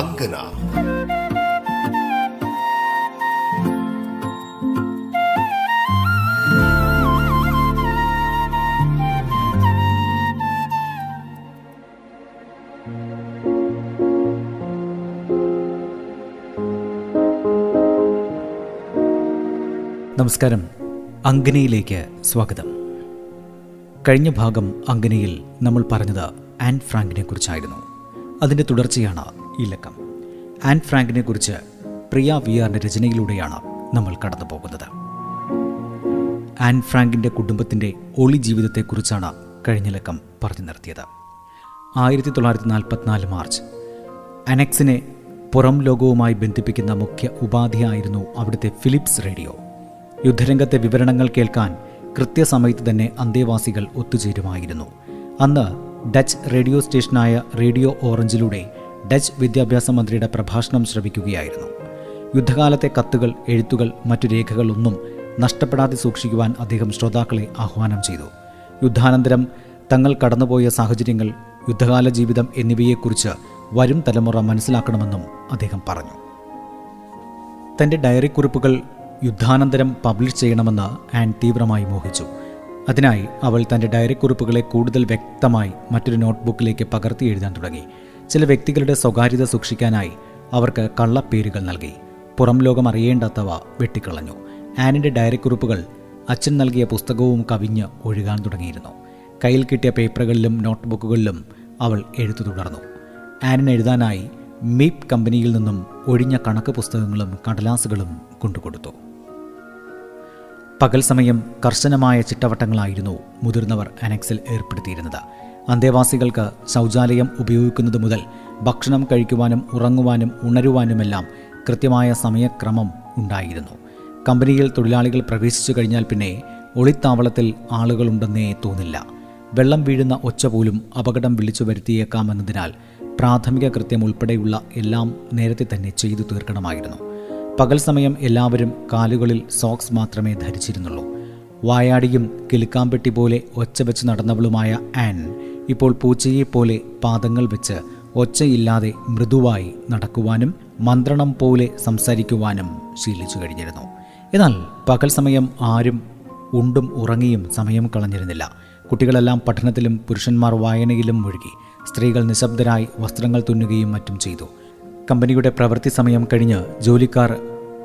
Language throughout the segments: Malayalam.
അങ്കന നമസ്കാരം. അങ്കനയിലേക്ക് സ്വാഗതം. കഴിഞ്ഞ ഭാഗം അങ്കനയിൽ നമ്മൾ പറഞ്ഞത് ആൻ ഫ്രാങ്കിനെ കുറിച്ചായിരുന്നു അതിന്റെ തുടർച്ചയാണ് ഈ ലക്കം ആൻ ഫ്രാങ്കിനെ കുറിച്ച് പ്രിയ വി ആറിന്റെ രചനയിലൂടെയാണ് നമ്മൾ കടന്നു പോകുന്നത്. ആൻ ഫ്രാങ്കിന്റെ കുടുംബത്തിന്റെ ഒളി ജീവിതത്തെക്കുറിച്ചാണ് കഴിഞ്ഞ ലക്കം പറഞ്ഞു നിർത്തിയത് ആയിരത്തി തൊള്ളായിരത്തി നാൽപ്പത്തിനാല് മാർച്ച് അനക്സിനെ പുറം ലോകവുമായി ബന്ധിപ്പിക്കുന്ന മുഖ്യ ഉപാധിയായിരുന്നു അവിടുത്തെ ഫിലിപ്സ് റേഡിയോ. യുദ്ധരംഗത്തെ വിവരണങ്ങൾ കേൾക്കാൻ കൃത്യസമയത്ത് തന്നെ അന്തേവാസികൾ ഒത്തുചേരുമായിരുന്നു. അന്ന് ഡച്ച് റേഡിയോ സ്റ്റേഷനായ റേഡിയോ ഓറഞ്ചിലൂടെ ഡച്ച് വിദ്യാഭ്യാസ മന്ത്രിയുടെ പ്രഭാഷണം ശ്രവിക്കുകയായിരുന്നു. യുദ്ധകാലത്തെ കത്തുകൾ എഴുത്തുകൾ മറ്റു രേഖകളൊന്നും നഷ്ടപ്പെടാതെ സൂക്ഷിക്കുവാൻ അദ്ദേഹം ശ്രോതാക്കളെ ആഹ്വാനം ചെയ്തു. യുദ്ധാനന്തരം തങ്ങൾ കടന്നുപോയ സാഹചര്യങ്ങൾ യുദ്ധകാല ജീവിതം എന്നിവയെക്കുറിച്ച് വരും തലമുറ മനസ്സിലാക്കണമെന്നും അദ്ദേഹം പറഞ്ഞു. തന്റെ ഡയറി കുറിപ്പുകൾ യുദ്ധാനന്തരം പബ്ലിഷ് ചെയ്യണമെന്ന് ആൻ തീവ്രമായി മോഹിച്ചു. അതിനായി അവൾ തന്റെ ഡയറി കുറിപ്പുകളെ കൂടുതൽ വ്യക്തമായി മറ്റൊരു നോട്ട്ബുക്കിലേക്ക് പകർത്തി എഴുതാൻ തുടങ്ങി. ചില വ്യക്തികളുടെ സ്വകാര്യത സൂക്ഷിക്കാനായി അവർക്ക് കള്ളപ്പേരുകൾ നൽകി. പുറം ലോകം അറിയേണ്ടാത്തവ വെട്ടിക്കളഞ്ഞു. ആനിന്റെ ഡയറി കുറിപ്പുകൾ അച്ഛൻ നൽകിയ പുസ്തകവും കവിഞ്ഞ് ഒഴുകാൻ തുടങ്ങിയിരുന്നു. കയ്യിൽ കിട്ടിയ പേപ്പറുകളിലും നോട്ട്ബുക്കുകളിലും അവൾ എഴുത്തു തുടർന്നു. ആനിന് എഴുതാനായി മീപ് കമ്പനിയിൽ നിന്നും ഒഴിഞ്ഞ കണക്ക് പുസ്തകങ്ങളും കടലാസുകളും കൊണ്ടുകൊടുത്തു. പകൽ സമയം കർശനമായ ചിട്ടവട്ടങ്ങളായിരുന്നു മുതിർന്നവർ അനക്സിൽ ഏർപ്പെടുത്തിയിരുന്നത്. അന്തേവാസികൾക്ക് ശൗചാലയം ഉപയോഗിക്കുന്നത് മുതൽ ഭക്ഷണം കഴിക്കുവാനും ഉറങ്ങുവാനും ഉണരുവാനുമെല്ലാം കൃത്യമായ സമയക്രമം ഉണ്ടായിരുന്നു. കമ്പനിയിൽ തൊഴിലാളികൾ പ്രവേശിച്ചു കഴിഞ്ഞാൽ പിന്നെ ഒളിത്താവളത്തിൽ ആളുകളുണ്ടെന്നേ തോന്നില്ല. വെള്ളം വീഴുന്ന ഒച്ച പോലും അപകടം വിളിച്ചു വരുത്തിയേക്കാമെന്നതിനാൽ പ്രാഥമിക കൃത്യം ഉൾപ്പെടെയുള്ള എല്ലാം നേരത്തെ തന്നെ ചെയ്തു തീർക്കണമായിരുന്നു. പകൽ സമയം എല്ലാവരും കാലുകളിൽ സോക്സ് മാത്രമേ ധരിച്ചിരുന്നുള്ളൂ. വായാടിയും കിലുക്കാമ്പെട്ടി പോലെ ഒച്ച വെച്ച് നടന്നവളുമായ ആൻ ഇപ്പോൾ പൂച്ചയെപ്പോലെ പാദങ്ങൾ വെച്ച് ഒച്ചയില്ലാതെ മൃദുവായി നടക്കുവാനും മന്ത്രണം പോലെ സംസാരിക്കുവാനും ശീലിച്ചു കഴിഞ്ഞിരുന്നു. എന്നാൽ പകൽ സമയം ആരും ഉണ്ടും ഉറങ്ങിയും സമയം കളഞ്ഞിരുന്നില്ല. കുട്ടികളെല്ലാം പഠനത്തിലും പുരുഷന്മാർ വായനയിലും മുഴുകി. സ്ത്രീകൾ നിശബ്ദരായി വസ്ത്രങ്ങൾ തുന്നുകയും മറ്റും ചെയ്തു. കമ്പനിയുടെ പ്രവൃത്തി സമയം കഴിഞ്ഞ് ജോലിക്കാർ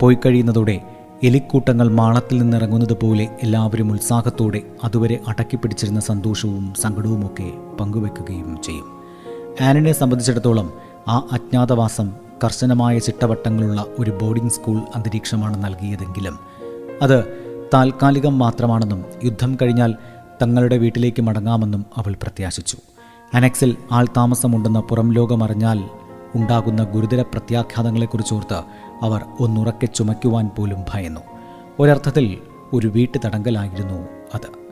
പോയി കഴിയുന്നതോടെ എലിക്കൂട്ടങ്ങൾ മാളത്തിൽ നിന്നിറങ്ങുന്നത് പോലെ എല്ലാവരും ഉത്സാഹത്തോടെ അതുവരെ അടക്കിപ്പിടിച്ചിരുന്ന സന്തോഷവും സങ്കടവുമൊക്കെ പങ്കുവെക്കുകയും ചെയ്യും. ആനിനെ സംബന്ധിച്ചിടത്തോളം ആ അജ്ഞാതവാസം കർശനമായ ചിട്ടവട്ടങ്ങളുള്ള ഒരു ബോർഡിംഗ് സ്കൂൾ അന്തരീക്ഷമാണ് നൽകിയതെങ്കിലും അത് താൽക്കാലികം മാത്രമാണെന്നും യുദ്ധം കഴിഞ്ഞാൽ തങ്ങളുടെ വീട്ടിലേക്ക് മടങ്ങാമെന്നും അവൾ പ്രത്യാശിച്ചു. അനക്സിൽ ആൾ താമസമുണ്ടെന്ന് പുറം ലോകമറിഞ്ഞാൽ ഉണ്ടാകുന്ന ഗുരുതര പ്രത്യാഘാതങ്ങളെക്കുറിച്ചോർത്ത് അവർ ഒന്നുറക്കെ ചുമയ്ക്കുവാൻ പോലും ഭയന്നു. ഒരർത്ഥത്തിൽ ഒരു വീട്ടു തടങ്കലായിരുന്നു അത്.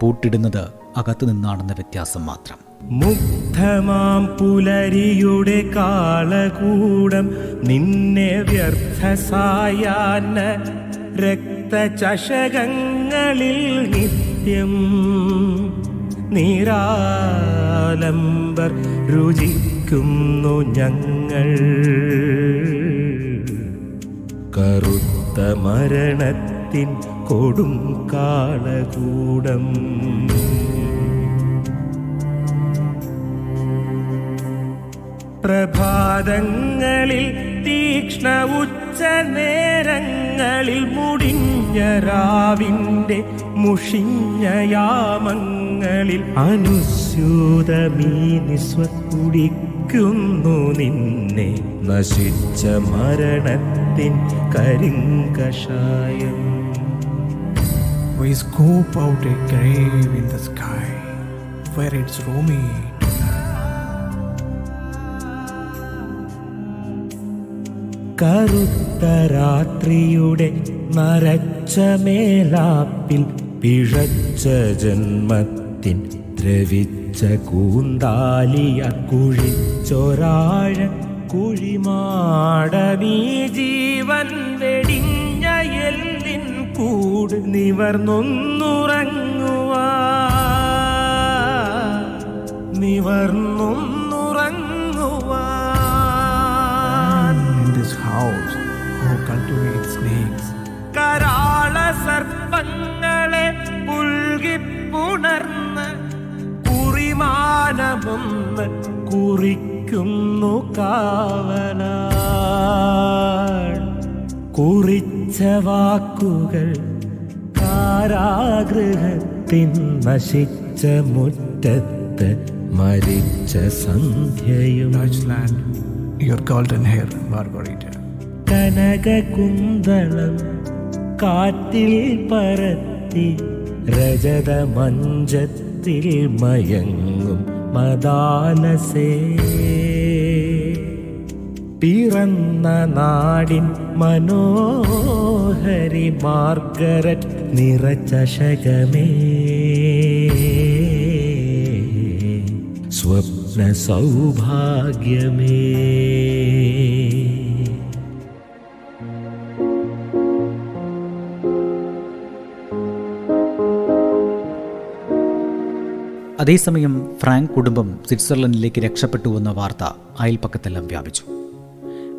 പൂട്ടിടുന്നത് അകത്തു നിന്നാണെന്ന വ്യത്യാസം മാത്രം. മുക്തമാം പുലരിയുടെ കാളകൂടം നിന്നെ വ്യർത്ഥസായാന രക്തചഷകങ്ങളിൽ നിത്യം നിരാലംബർ രുചിക്കുന്നു ഞങ്ങൾ. കറുത്ത മരണത്തിൻ കൊടും കാളകൂടം. പ്രഭാതങ്ങളിൽ തീക്ഷ്ണ ഉച്ച നേരങ്ങളിൽ മുടിഞ്ഞ രാവിന്റെ മുഷിഞ്ഞ യാമങ്ങളിൽ അനുസ്യൂതമീ നിസ്വക്കുടിക്കുന്നു നിന്നെ. നശിച്ച മരണത്തിൻ കരിങ്കഷായം. We scoop out a grave in the sky where it's roomy കറുത്ത രാത്രിയുടെ നരച്ച മേലാപ്പിൽ പിഴച്ച ജന്മത്തിൻ ദ്രവിച്ച കൂന്താലിയ കുഴിച്ചൊരാഴ കുഴിമാടമീ ജീവൻ വെടിഞ്ഞ എല്ലിൻ കൂട് നിവർന്നൊന്നുറങ്ങുവാ നിവർന്നൊന്നുറങ്ങുവാ. കരാള സർപ്പങ്ങളെ പുൽകിപ്പുണർന്ന് കുറിമാനമൊന്ന് കുറിക്കുന്നു കാവന കുറിച്ച വാക്കുകൾ കാരാഗൃഹത്തിൻ നശിച്ച മുറ്റത്ത് മരിച്ച സന്ധ്യയും. Deutschland, your golden hair, Margarita. കനകകുന്തളം കാറ്റിൽ പരത്തി രജത മഞ്ചത്തിൽ മയങ്ങും. മദാലസേ പിറന്ന നാടിൻ മനോഹരി മാർഗരറ്റ് നിറചഷകമേ സ്വപ്ന സൗഭാഗ്യമേ അതേസമയം ഫ്രാങ്ക് കുടുംബം സ്വിറ്റ്സർലൻഡിലേക്ക് രക്ഷപ്പെട്ടുവെന്ന വാർത്ത അയൽപ്പക്കത്തെല്ലാം വ്യാപിച്ചു.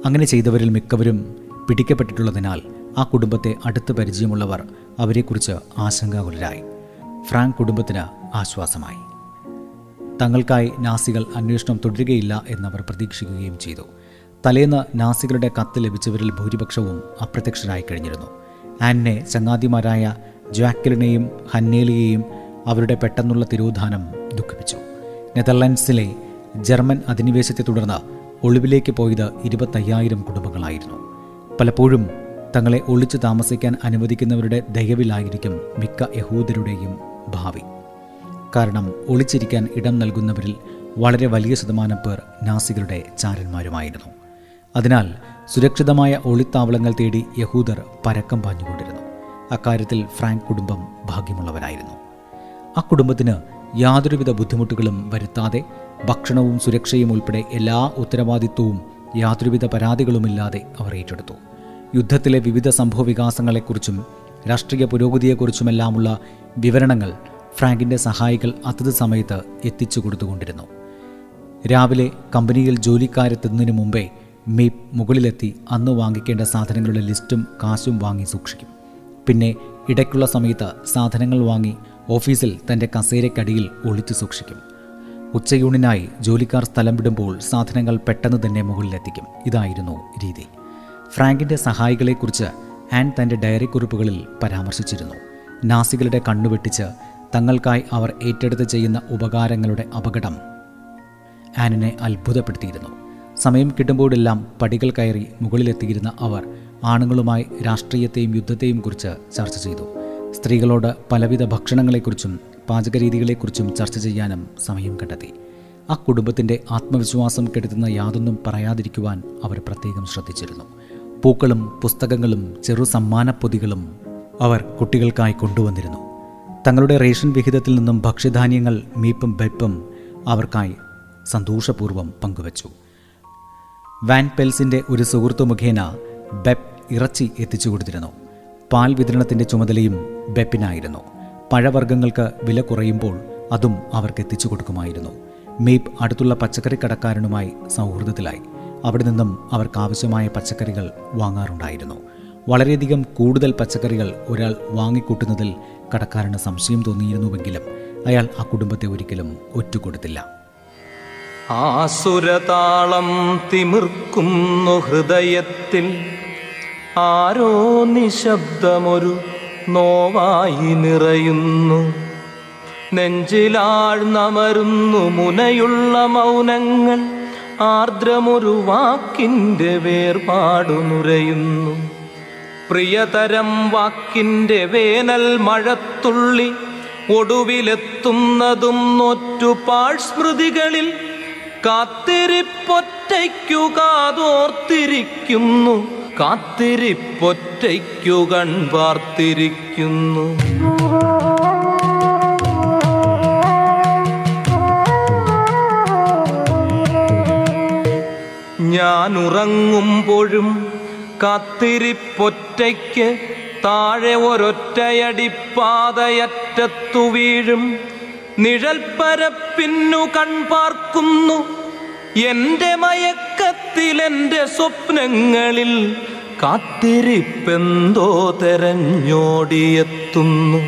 അങ്ങനെ ചെയ്തവരിൽ മിക്കവരും പിടിക്കപ്പെട്ടിട്ടുള്ളതിനാൽ ആ കുടുംബത്തെ അടുത്ത് പരിചയമുള്ളവർ അവരെക്കുറിച്ച് ആശങ്കാകുലരായി. ഫ്രാങ്ക് കുടുംബത്തിന് ആശ്വാസമായി. തങ്ങൾക്കായി നാസികൾ അന്വേഷണം തുടരുകയില്ല എന്നവർ പ്രതീക്ഷിക്കുകയും ചെയ്തു. തലേന്ന് നാസികളുടെ കത്ത് ലഭിച്ചവരിൽ ഭൂരിപക്ഷവും അപ്രത്യക്ഷരായി കഴിഞ്ഞിരുന്നു. ആന്നെ ചങ്ങാതിമാരായ ജാക്കലിനെയും ഹന്നേലിയെയും അവരുടെ പെട്ടെന്നുള്ള തിരോധാനം ദുഃഖിപ്പിച്ചു. നെതർലൻഡ്സിലെ ജർമ്മൻ അധിനിവേശത്തെ തുടർന്ന് ഒളിവിലേക്ക് പോയത് ഇരുപത്തയ്യായിരം കുടുംബങ്ങളായിരുന്നു. പലപ്പോഴും തങ്ങളെ ഒളിച്ചു താമസിക്കാൻ അനുവദിക്കുന്നവരുടെ ദയവിലായിരിക്കും മിക്ക യഹൂദരുടെയും ഭാവി. കാരണം ഒളിച്ചിരിക്കാൻ ഇടം നൽകുന്നവരിൽ വളരെ വലിയ ശതമാനം പേർ നാസികളുടെ ചാരന്മാരുമായിരുന്നു. അതിനാൽ സുരക്ഷിതമായ ഒളിത്താവളങ്ങൾ തേടി യഹൂദർ പരക്കം പാഞ്ഞുകൊണ്ടിരുന്നു. അക്കാര്യത്തിൽ ഫ്രാങ്ക് കുടുംബം ഭാഗ്യമുള്ളവരായിരുന്നു. ആ കുടുംബത്തിന് യാതൊരുവിധ ബുദ്ധിമുട്ടുകളും വരുത്താതെ ഭക്ഷണവും സുരക്ഷയും ഉൾപ്പെടെ എല്ലാ ഉത്തരവാദിത്വവും യാതൊരുവിധ പരാതികളുമില്ലാതെ അവർ ഏറ്റെടുത്തു. യുദ്ധത്തിലെ വിവിധ സംഭവവികാസങ്ങളെക്കുറിച്ചും രാഷ്ട്രീയ പുരോഗതിയെക്കുറിച്ചുമെല്ലാമുള്ള വിവരണങ്ങൾ ഫ്രാങ്കിന്റെ സഹായികൾ അതത് സമയത്ത് എത്തിച്ചു കൊടുത്തുകൊണ്ടിരുന്നു. രാവിലെ കമ്പനിയിൽ ജോലിക്കാരെത്തുന്നതിന് മുമ്പേ മീപ് മുകളിലെത്തി അന്ന് വാങ്ങിക്കേണ്ട സാധനങ്ങളുടെ ലിസ്റ്റും കാശും വാങ്ങി സൂക്ഷിക്കും. പിന്നെ ഇടയ്ക്കുള്ള സമയത്ത് സാധനങ്ങൾ വാങ്ങി ഓഫീസിൽ തന്റെ കസേരക്കടിയിൽ ഒളിച്ചു സൂക്ഷിക്കും. ഉച്ചയൂണിനായി ജോലിക്കാർ സ്ഥലം വിടുമ്പോൾ സാധനങ്ങൾ പെട്ടെന്ന് തന്നെ മുകളിലെത്തിക്കും. ഇതായിരുന്നു രീതി. ഫ്രാങ്കിന്റെ സഹായികളെക്കുറിച്ച് ആൻ തന്റെ ഡയറി കുറിപ്പുകളിൽ പരാമർശിച്ചിരുന്നു. നാസികളുടെ കണ്ണുവെട്ടിച്ച് തങ്ങൾക്കായി അവർ ഏറ്റെടുത്ത് ചെയ്യുന്ന ഉപകാരങ്ങളുടെ അപകടം ആനിനെ അത്ഭുതപ്പെടുത്തിയിരുന്നു. സമയം കിട്ടുമ്പോഴെല്ലാം പടികൾ കയറി മുകളിലെത്തിയിരുന്ന അവർ ആണുങ്ങളുമായി രാഷ്ട്രീയത്തെയും യുദ്ധത്തെയും കുറിച്ച് ചർച്ച ചെയ്തു. സ്ത്രീകളോട് പലവിധ ഭക്ഷണങ്ങളെക്കുറിച്ചും പാചകരീതികളെക്കുറിച്ചും ചർച്ച ചെയ്യാനും സമയം കണ്ടെത്തി. ആ കുടുംബത്തിന്റെ ആത്മവിശ്വാസം കെടുത്തുന്ന യാതൊന്നും പറയാതിരിക്കുവാൻ അവർ പ്രത്യേകം ശ്രദ്ധിച്ചിരുന്നു. പൂക്കളും പുസ്തകങ്ങളും ചെറു സമ്മാനപ്പൊതികളും അവർ കുട്ടികൾക്കായി കൊണ്ടുവന്നിരുന്നു. തങ്ങളുടെ റേഷൻ വിഹിതത്തിൽ നിന്നും ഭക്ഷ്യധാന്യങ്ങൾ മീപ്പും ബെപ്പും അവർക്കായി സന്തോഷപൂർവം പങ്കുവച്ചു. വാൻ പെൽസിന്റെ ഒരു സുഹൃത്തു മുഖേന ബെപ്പ് ഇറച്ചി എത്തിച്ചു കൊടുത്തിരുന്നു. പാൽ വിതരണത്തിന്റെ ചുമതലയും ബെപ്പിനായിരുന്നു. പഴവർഗങ്ങൾക്ക് വില കുറയുമ്പോൾ അതും അവർക്ക് എത്തിച്ചു കൊടുക്കുമായിരുന്നു. മേപ്പ് അടുത്തുള്ള പച്ചക്കറി കടക്കാരനുമായി സൗഹൃദത്തിലായി. അവിടെ നിന്നും അവർക്ക് ആവശ്യമായ പച്ചക്കറികൾ വാങ്ങാറുണ്ടായിരുന്നു. വളരെയധികം കൂടുതൽ പച്ചക്കറികൾ ഒരാൾ വാങ്ങിക്കൂട്ടുന്നതിൽ കടക്കാരന് സംശയം തോന്നിയിരുന്നുവെങ്കിലും അയാൾ ആ കുടുംബത്തെ ഒരിക്കലും ഒറ്റുകൊടുത്തില്ല. ആസുരതാളം തിമിർക്കുന്നു ഹൃദയത്തിൽ ആരോ നിശബ്ദമൊരു നോവായി നിറയുന്നു. നെഞ്ചിലാഴ്ന്നമരുന്നു മുനയുള്ള മൗനങ്ങൾ ആർദ്രമൊരു വാക്കിന്റെ വേർപാടു നുരയുന്നു. പ്രിയതരം വാക്കിന്റെ വേനൽ മഴത്തുള്ളി ഒടുവിലെത്തുന്നതും നൊറ്റുപാൾ സ്മൃതികളിൽ കാത്തിരിപ്പൊറ്റയ്ക്കു കാതോർത്തിരിക്കുന്നു. കാത്തിരിപ്പൊറ്റയ്ക്കു കൺവാർത്തിരിക്കുന്നു ഞാൻ ഉറങ്ങുമ്പോഴും കാത്തിരിപ്പൊറ്റയ്ക്ക് താഴെ ഒരൊറ്റയടിപ്പാതയറ്റത്തു വീഴും. നിഴൽപ്പരപ്പിന്നു കൺപാർക്കുന്നു. എന്റെ മയക്കത്തിൽ ഉയരത്തിലെന്റെ സ്വപ്നങ്ങളിൽ കാത്തിരിപ്പെന്തോ തെരഞ്ഞോടിയെത്തുന്നു.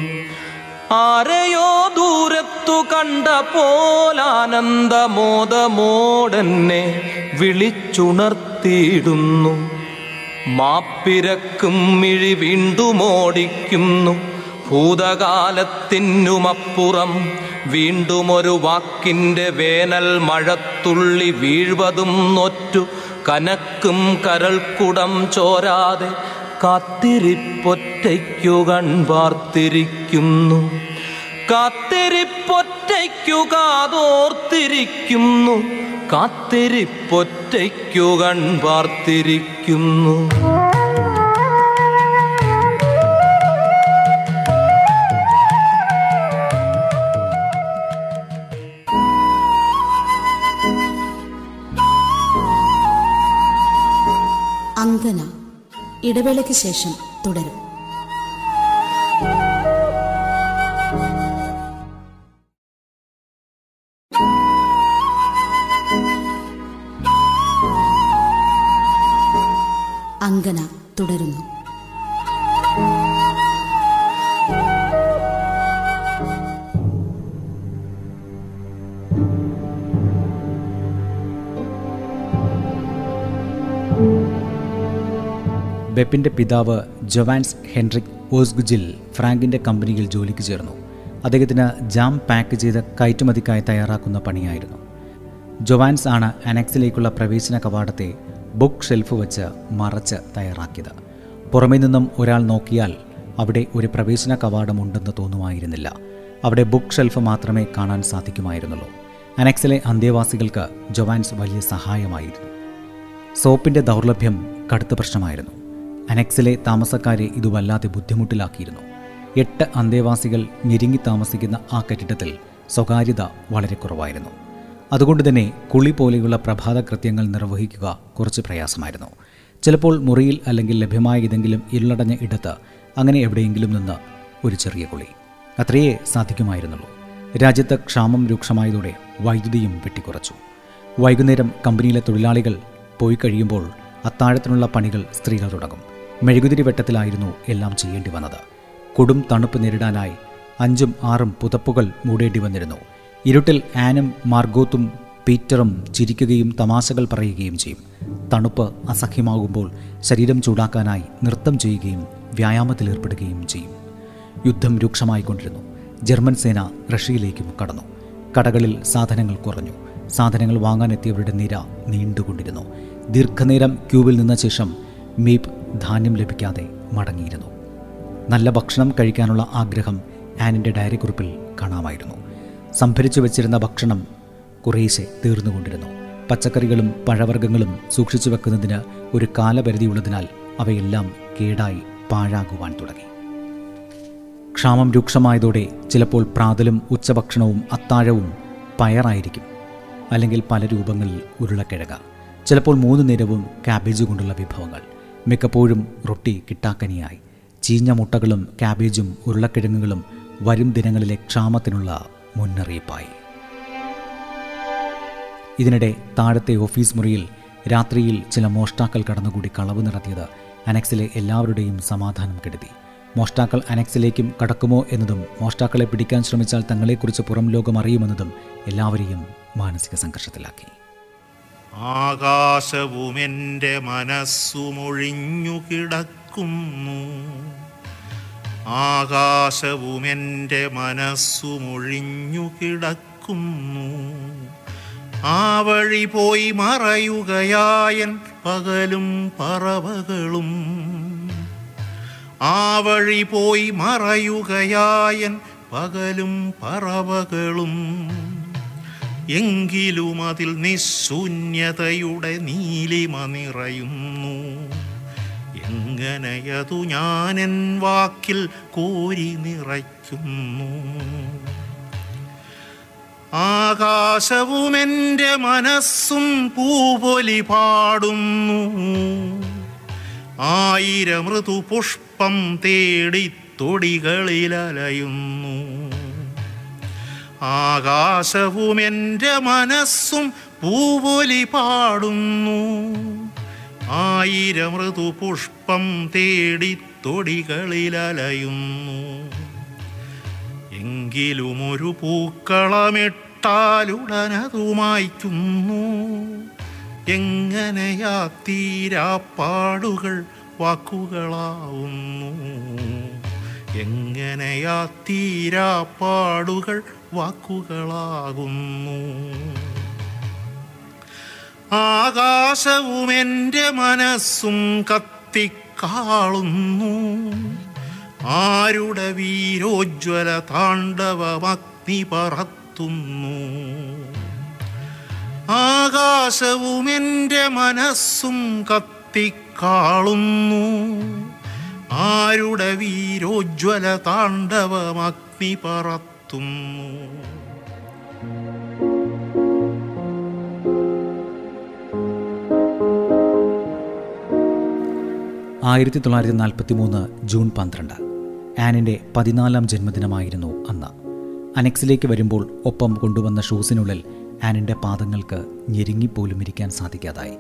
ആരെയോ ദൂരത്തു കണ്ട പോലാനന്ദമോദമോടെന്നെ വിളിച്ചുണർത്തിയിടുന്നു. മാപ്പിരക്കും മിഴി വീണ്ടുമോടിക്കുന്നു ഭൂതകാലത്തിനുമപ്പുറം വീണ്ടും ഒരു വാക്കിന്റെ വേനൽ മഴത്തുള്ളി വീഴ്വതും നൊറ്റു. കനക്കും കരൾക്കുടം ചോരാതെ കാത്തിരിപ്പൊറ്റയ്ക്കു കൺപാർത്തിരിക്കുന്നു. കാത്തിരിപ്പൊറ്റയ്ക്കു കാതോർത്തിരിക്കുന്നു. കാത്തിരിപ്പൊറ്റയ്ക്കു കൺപാർത്തിരിക്കുന്നു. അങ്കന ഇടവേളയ്ക്ക് ശേഷം തുടരും. ബെപ്പിന്റെ പിതാവ് ജൊവാൻസ് ഹെൻറിക് ഓസ്ഗുജിൽ ഫ്രാങ്കിന്റെ കമ്പനിയിൽ ജോലിക്ക് ചേർന്നു. അദ്ദേഹത്തിന് ജാം പാക്ക് ചെയ്ത് കയറ്റുമതിക്കായി തയ്യാറാക്കുന്ന പണിയായിരുന്നു. ജൊവാൻസ് ആണ് അനക്സിലേക്കുള്ള പ്രവേശന കവാടത്തെ ബുക്ക് ഷെൽഫ് വച്ച് മറച്ച് തയ്യാറാക്കിയത്. പുറമേ നിന്നും ഒരാൾ നോക്കിയാൽ അവിടെ ഒരു പ്രവേശന കവാടമുണ്ടെന്ന് തോന്നുമായിരുന്നില്ല. അവിടെ ബുക്ക് ഷെൽഫ് മാത്രമേ കാണാൻ സാധിക്കുമായിരുന്നുള്ളൂ. അനക്സിലെ അന്തേവാസികൾക്ക് ജൊവാൻസ് വലിയ സഹായമായിരുന്നു. സോപ്പിന്റെ ദൗർലഭ്യം കടുത്ത പ്രശ്നമായിരുന്നു. അനക്സിലെ താമസക്കാരെ ഇത് വല്ലാതെ ബുദ്ധിമുട്ടിലാക്കിയിരുന്നു. എട്ട് അന്തേവാസികൾ ഞെരുങ്ങി താമസിക്കുന്ന ആ കെട്ടിടത്തിൽ സ്വകാര്യത വളരെ കുറവായിരുന്നു. അതുകൊണ്ട് തന്നെ കുളി പോലെയുള്ള പ്രഭാത കൃത്യങ്ങൾ നിർവഹിക്കുക കുറച്ച് പ്രയാസമായിരുന്നു. ചിലപ്പോൾ മുറിയിൽ അല്ലെങ്കിൽ ലഭ്യമായ ഏതെങ്കിലും ഇരുളടഞ്ഞ ഇടത്ത് അങ്ങനെ എവിടെയെങ്കിലും നിന്ന് ഒരു ചെറിയ കുളി. അത്രയേ സാധിക്കുമായിരുന്നുള്ളൂ. രാജ്യത്ത് ക്ഷാമം രൂക്ഷമായതോടെ വൈദ്യുതിയും വെട്ടിക്കുറച്ചു. വൈകുന്നേരം കമ്പനിയിലെ തൊഴിലാളികൾ പോയി കഴിയുമ്പോൾ അത്താഴത്തിനുള്ള പണികൾ സ്ത്രീകൾ തുടങ്ങും. മെഴുകുതിരി വെട്ടത്തിലായിരുന്നു എല്ലാം ചെയ്യേണ്ടി വന്നത്. കൊടും തണുപ്പ് നേരിടാനായി അഞ്ചും ആറും പുതപ്പുകൾ മൂടേണ്ടി വന്നിരുന്നു. ഇരുട്ടിൽ ആനും മാർഗോത്തും പീറ്ററും ചിരിക്കുകയും തമാശകൾ പറയുകയും ചെയ്യും. തണുപ്പ് അസഹ്യമാകുമ്പോൾ ശരീരം ചൂടാക്കാനായി നൃത്തം ചെയ്യുകയും വ്യായാമത്തിലേർപ്പെടുകയും ചെയ്യും. യുദ്ധം രൂക്ഷമായിക്കൊണ്ടിരുന്നു ജർമ്മൻ സേന റഷ്യയിലേക്കും കടന്നു. കടകളിൽ സാധനങ്ങൾ കുറഞ്ഞു. സാധനങ്ങൾ വാങ്ങാനെത്തിയവരുടെ നിര നീണ്ടുകൊണ്ടിരുന്നു. ദീർഘനേരം ക്യൂവിൽ നിന്ന ശേഷം മീപ് ധാന്യം ലഭിക്കാതെ മടങ്ങിയിരുന്നു. നല്ല ഭക്ഷണം കഴിക്കാനുള്ള ആഗ്രഹം ആനിന്റെ ഡയറി കുറിപ്പിൽ കാണാമായിരുന്നു. സംഭരിച്ചു വെച്ചിരുന്ന ഭക്ഷണം കുറേശ്ശെ തീർന്നുകൊണ്ടിരുന്നു. പച്ചക്കറികളും പഴവർഗങ്ങളും സൂക്ഷിച്ചു വെക്കുന്നതിന് ഒരു കാലപരിധിയുള്ളതിനാൽ അവയെല്ലാം കേടായി പാഴാകുവാൻ തുടങ്ങി. ക്ഷാമം രൂക്ഷമായതോടെ ചിലപ്പോൾ പ്രാതലും ഉച്ചഭക്ഷണവും അത്താഴവും പയറായിരിക്കും. അല്ലെങ്കിൽ പല രൂപങ്ങളിൽ ഉരുളക്കിഴങ്ങ്. ചിലപ്പോൾ മൂന്ന് നേരവും കാബേജ് കൊണ്ടുള്ള വിഭവങ്ങൾ. മിക്കപ്പോഴും റൊട്ടി കിട്ടാക്കനിയായി. ചീഞ്ഞ മുട്ടകളും ക്യാബേജും ഉരുളക്കിഴങ്ങുകളും വരും ദിനങ്ങളിലെ ക്ഷാമത്തിനുള്ള മുന്നറിയിപ്പായി. ഇതിനിടെ താഴത്തെ ഓഫീസ് മുറിയിൽ രാത്രിയിൽ ചില മോഷ്ടാക്കൾ കടന്നുകൂടി കളവ് നടത്തിയത് അനക്സിലെ എല്ലാവരുടെയും സമാധാനം കെടുത്തി. മോഷ്ടാക്കൾ അനക്സിലേക്കും കടക്കുമോ എന്നതും മോഷ്ടാക്കളെ പിടിക്കാൻ ശ്രമിച്ചാൽ തങ്ങളെക്കുറിച്ച് പുറം ലോകം അറിയുമെന്നതും എല്ലാവരെയും മാനസിക സംഘർഷത്തിലാക്കി. ആകാശവും എന്റെ മനസ്സുമൊഴിഞ്ഞു കിടക്കുന്നു ആകാശവും എന്റെ മനസ്സുമൊഴിഞ്ഞു കിടക്കുന്നു ആ വഴി പോയി മറയുകയായൻ പകലും പറവകളും. ആ വഴി പോയി മറയുകയായൻ പകലും പറവകളും. എങ്കിലും അതിൽ നിശൂന്യതയുടെ നീലിമ നിറയുന്നു. എങ്ങനെയതു ഞാനെൻ വാക്കിൽ കോരി നിറയ്ക്കുന്നു. ആകാശവും എന്റെ മനസ്സും പൂപൊലി പാടുന്നു. ആയിരം ഋതുപുഷ്പം തേടി തൊടികളിലലയുന്നു. ആകാശവും എന്റെ മനസ്സും പൂവൊലി പാടുന്നു. ആയിരം ഋതു പുഷ്പം തേടി തൊടികളിലലയുന്നു. എങ്കിലും ഒരു പൂക്കളമിട്ടാലുടനതു മായ്ക്കുന്നു എങ്ങനെയാ തീരാപ്പാടുകൾ വാക്കുകളാവുന്നു. എങ്ങനെയാ തീരാപ്പാടുകൾ വാക്കുകളാകുന്നു. ആകാശവും എന്റെ മനസ്സും കത്തിക്കാളുന്നു. ആരുടെ വീരോജ്വല താണ്ഡവമഗ്നി പറത്തുന്നു. ആകാശവും എന്റെ മനസ്സും കത്തിക്കാളുന്നു. ആരുടെ വീരോജ്വല താണ്ഡവമഗ്നി പറത്തുന്നു ആയിരത്തി തൊള്ളായിരത്തി നാൽപ്പത്തി മൂന്ന് ജൂൺ പന്ത്രണ്ട്. ആനിന്റെ പതിനാലാം ജന്മദിനമായിരുന്നു അന്ന്. അനക്സിലേക്ക് വരുമ്പോൾ ഒപ്പം കൊണ്ടുവന്ന ഷൂസിനുള്ളിൽ ആനിന്റെ പാദങ്ങൾക്ക് ഞെരുങ്ങിപ്പോലും ഇരിക്കാൻ സാധിക്കാതായി.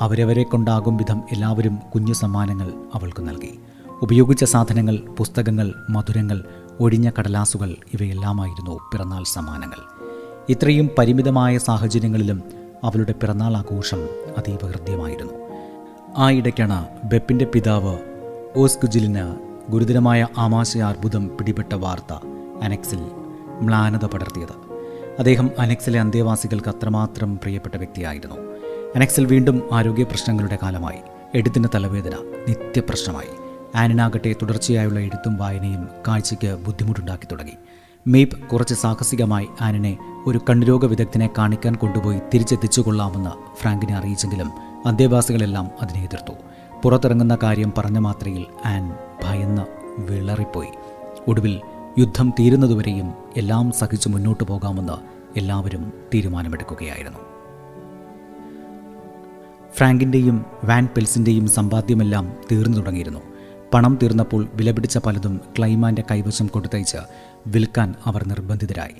അവരവരെ കൊണ്ടാകും വിധം എല്ലാവരും കുഞ്ഞു സമ്മാനങ്ങൾ അവൾക്ക് നൽകി. ഉപയോഗിച്ച സാധനങ്ങൾ പുസ്തകങ്ങൾ മധുരങ്ങൾ ഒഴിഞ്ഞ കടലാസുകൾ ഇവയെല്ലാമായിരുന്നു പിറന്നാൾ സമ്മാനങ്ങൾ. ഇത്രയും പരിമിതമായ സാഹചര്യങ്ങളിലും അവളുടെ പിറന്നാൾ ആഘോഷം അതീവ ഹൃദ്യമായിരുന്നു ആ ഇടയ്ക്കാണ് ബെപ്പിന്റെ പിതാവ് ഓസ്കുജിലിന് ഗുരുതരമായ ആമാശയാർബുദം പിടിപെട്ട വാർത്ത അനക്സിൽ മ്ലാനത പടർത്തിയത്. അദ്ദേഹം അനക്സിലെ അന്തേവാസികൾക്ക് അത്രമാത്രം പ്രിയപ്പെട്ട വ്യക്തിയായിരുന്നു. അനക്സിൽ വീണ്ടും ആരോഗ്യ പ്രശ്നങ്ങളുടെ കാലമായി. എടുത്തിന്റെ തലവേദന നിത്യപ്രശ്നമായി. ആനിനാകട്ടെ തുടർച്ചയായുള്ള എഴുത്തും വായനയും കാഴ്ചയ്ക്ക് ബുദ്ധിമുട്ടുണ്ടാക്കി തുടങ്ങി. മെയ്പ് കുറച്ച് സാഹസികമായി ആനിനെ ഒരു കണ്ണുരോഗ വിദഗ്ധനെ കാണിക്കാൻ കൊണ്ടുപോയി തിരിച്ചെത്തിച്ചു കൊള്ളാമെന്ന് ഫ്രാങ്കിനെ അറിയിച്ചെങ്കിലും അന്തേവാസികളെല്ലാം അതിനെ എതിർത്തു. പുറത്തിറങ്ങുന്ന കാര്യം പറഞ്ഞ മാത്രയിൽ ആൻ ഭയന്ന് വിളറിപ്പോയി. ഒടുവിൽ യുദ്ധം തീരുന്നതുവരെയും എല്ലാം സഹിച്ചു മുന്നോട്ട് പോകാമെന്ന് എല്ലാവരും തീരുമാനമെടുക്കുകയായിരുന്നു. ഫ്രാങ്കിന്റെയും വാൻ പെൽസിന്റെയും സമ്പാദ്യമെല്ലാം തീർന്നു തുടങ്ങിയിരുന്നു. പണം തീർന്നപ്പോൾ വിലപിടിച്ച പലതും ക്ലൈമാന്റെ കൈവശം കൊടുത്തയച്ച് വിൽക്കാൻ അവർ നിർബന്ധിതരായി.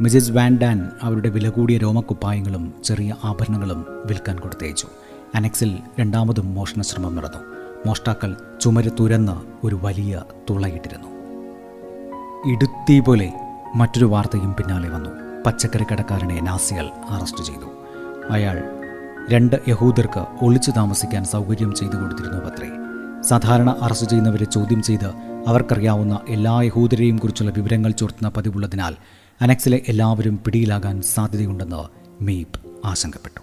മിസസ് വാൻഡാൻ അവരുടെ വില കൂടിയ രോമക്കുപ്പായങ്ങളും ചെറിയ ആഭരണങ്ങളും വിൽക്കാൻ കൊടുത്തയച്ചു. അനക്സിൽ രണ്ടാമതും മോഷണശ്രമം നടന്നു. മോഷ്ടാക്കൾ ചുമര് തുരന്ന് ഒരു വലിയ തുളയിട്ടിരുന്നു. ഇടുത്തി പോലെ മറ്റൊരു വാർത്തയും പിന്നാലെ വന്നു. പച്ചക്കറി കടക്കാരനെ നാസികൾ അറസ്റ്റ് ചെയ്തു. അയാൾ രണ്ട് യഹൂദർക്ക് ഒളിച്ചു താമസിക്കാൻ സൗകര്യം ചെയ്തു കൊടുത്തിരുന്നു പത്രേ സാധാരണ അറസ്റ്റ് ചെയ്യുന്നവരെ ചോദ്യം ചെയ്ത് അവർക്കറിയാവുന്ന എല്ലാ യഹൂദരെയും കുറിച്ചുള്ള വിവരങ്ങൾ ചോർത്തുന്ന പതിവുള്ളതിനാൽ അനക്സിലെ എല്ലാവരും പിടിയിലാകാൻ സാധ്യതയുണ്ടെന്ന് മീപ് ആശങ്കപ്പെട്ടു.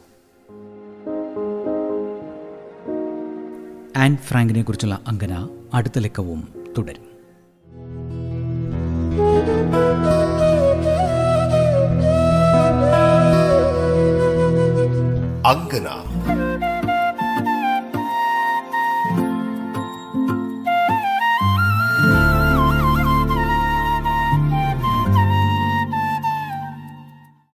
ആൻ ഫ്രാങ്കിനെ കുറിച്ചുള്ള അങ്കന അടുത്ത ലക്കവും തുടരും. അങ്കന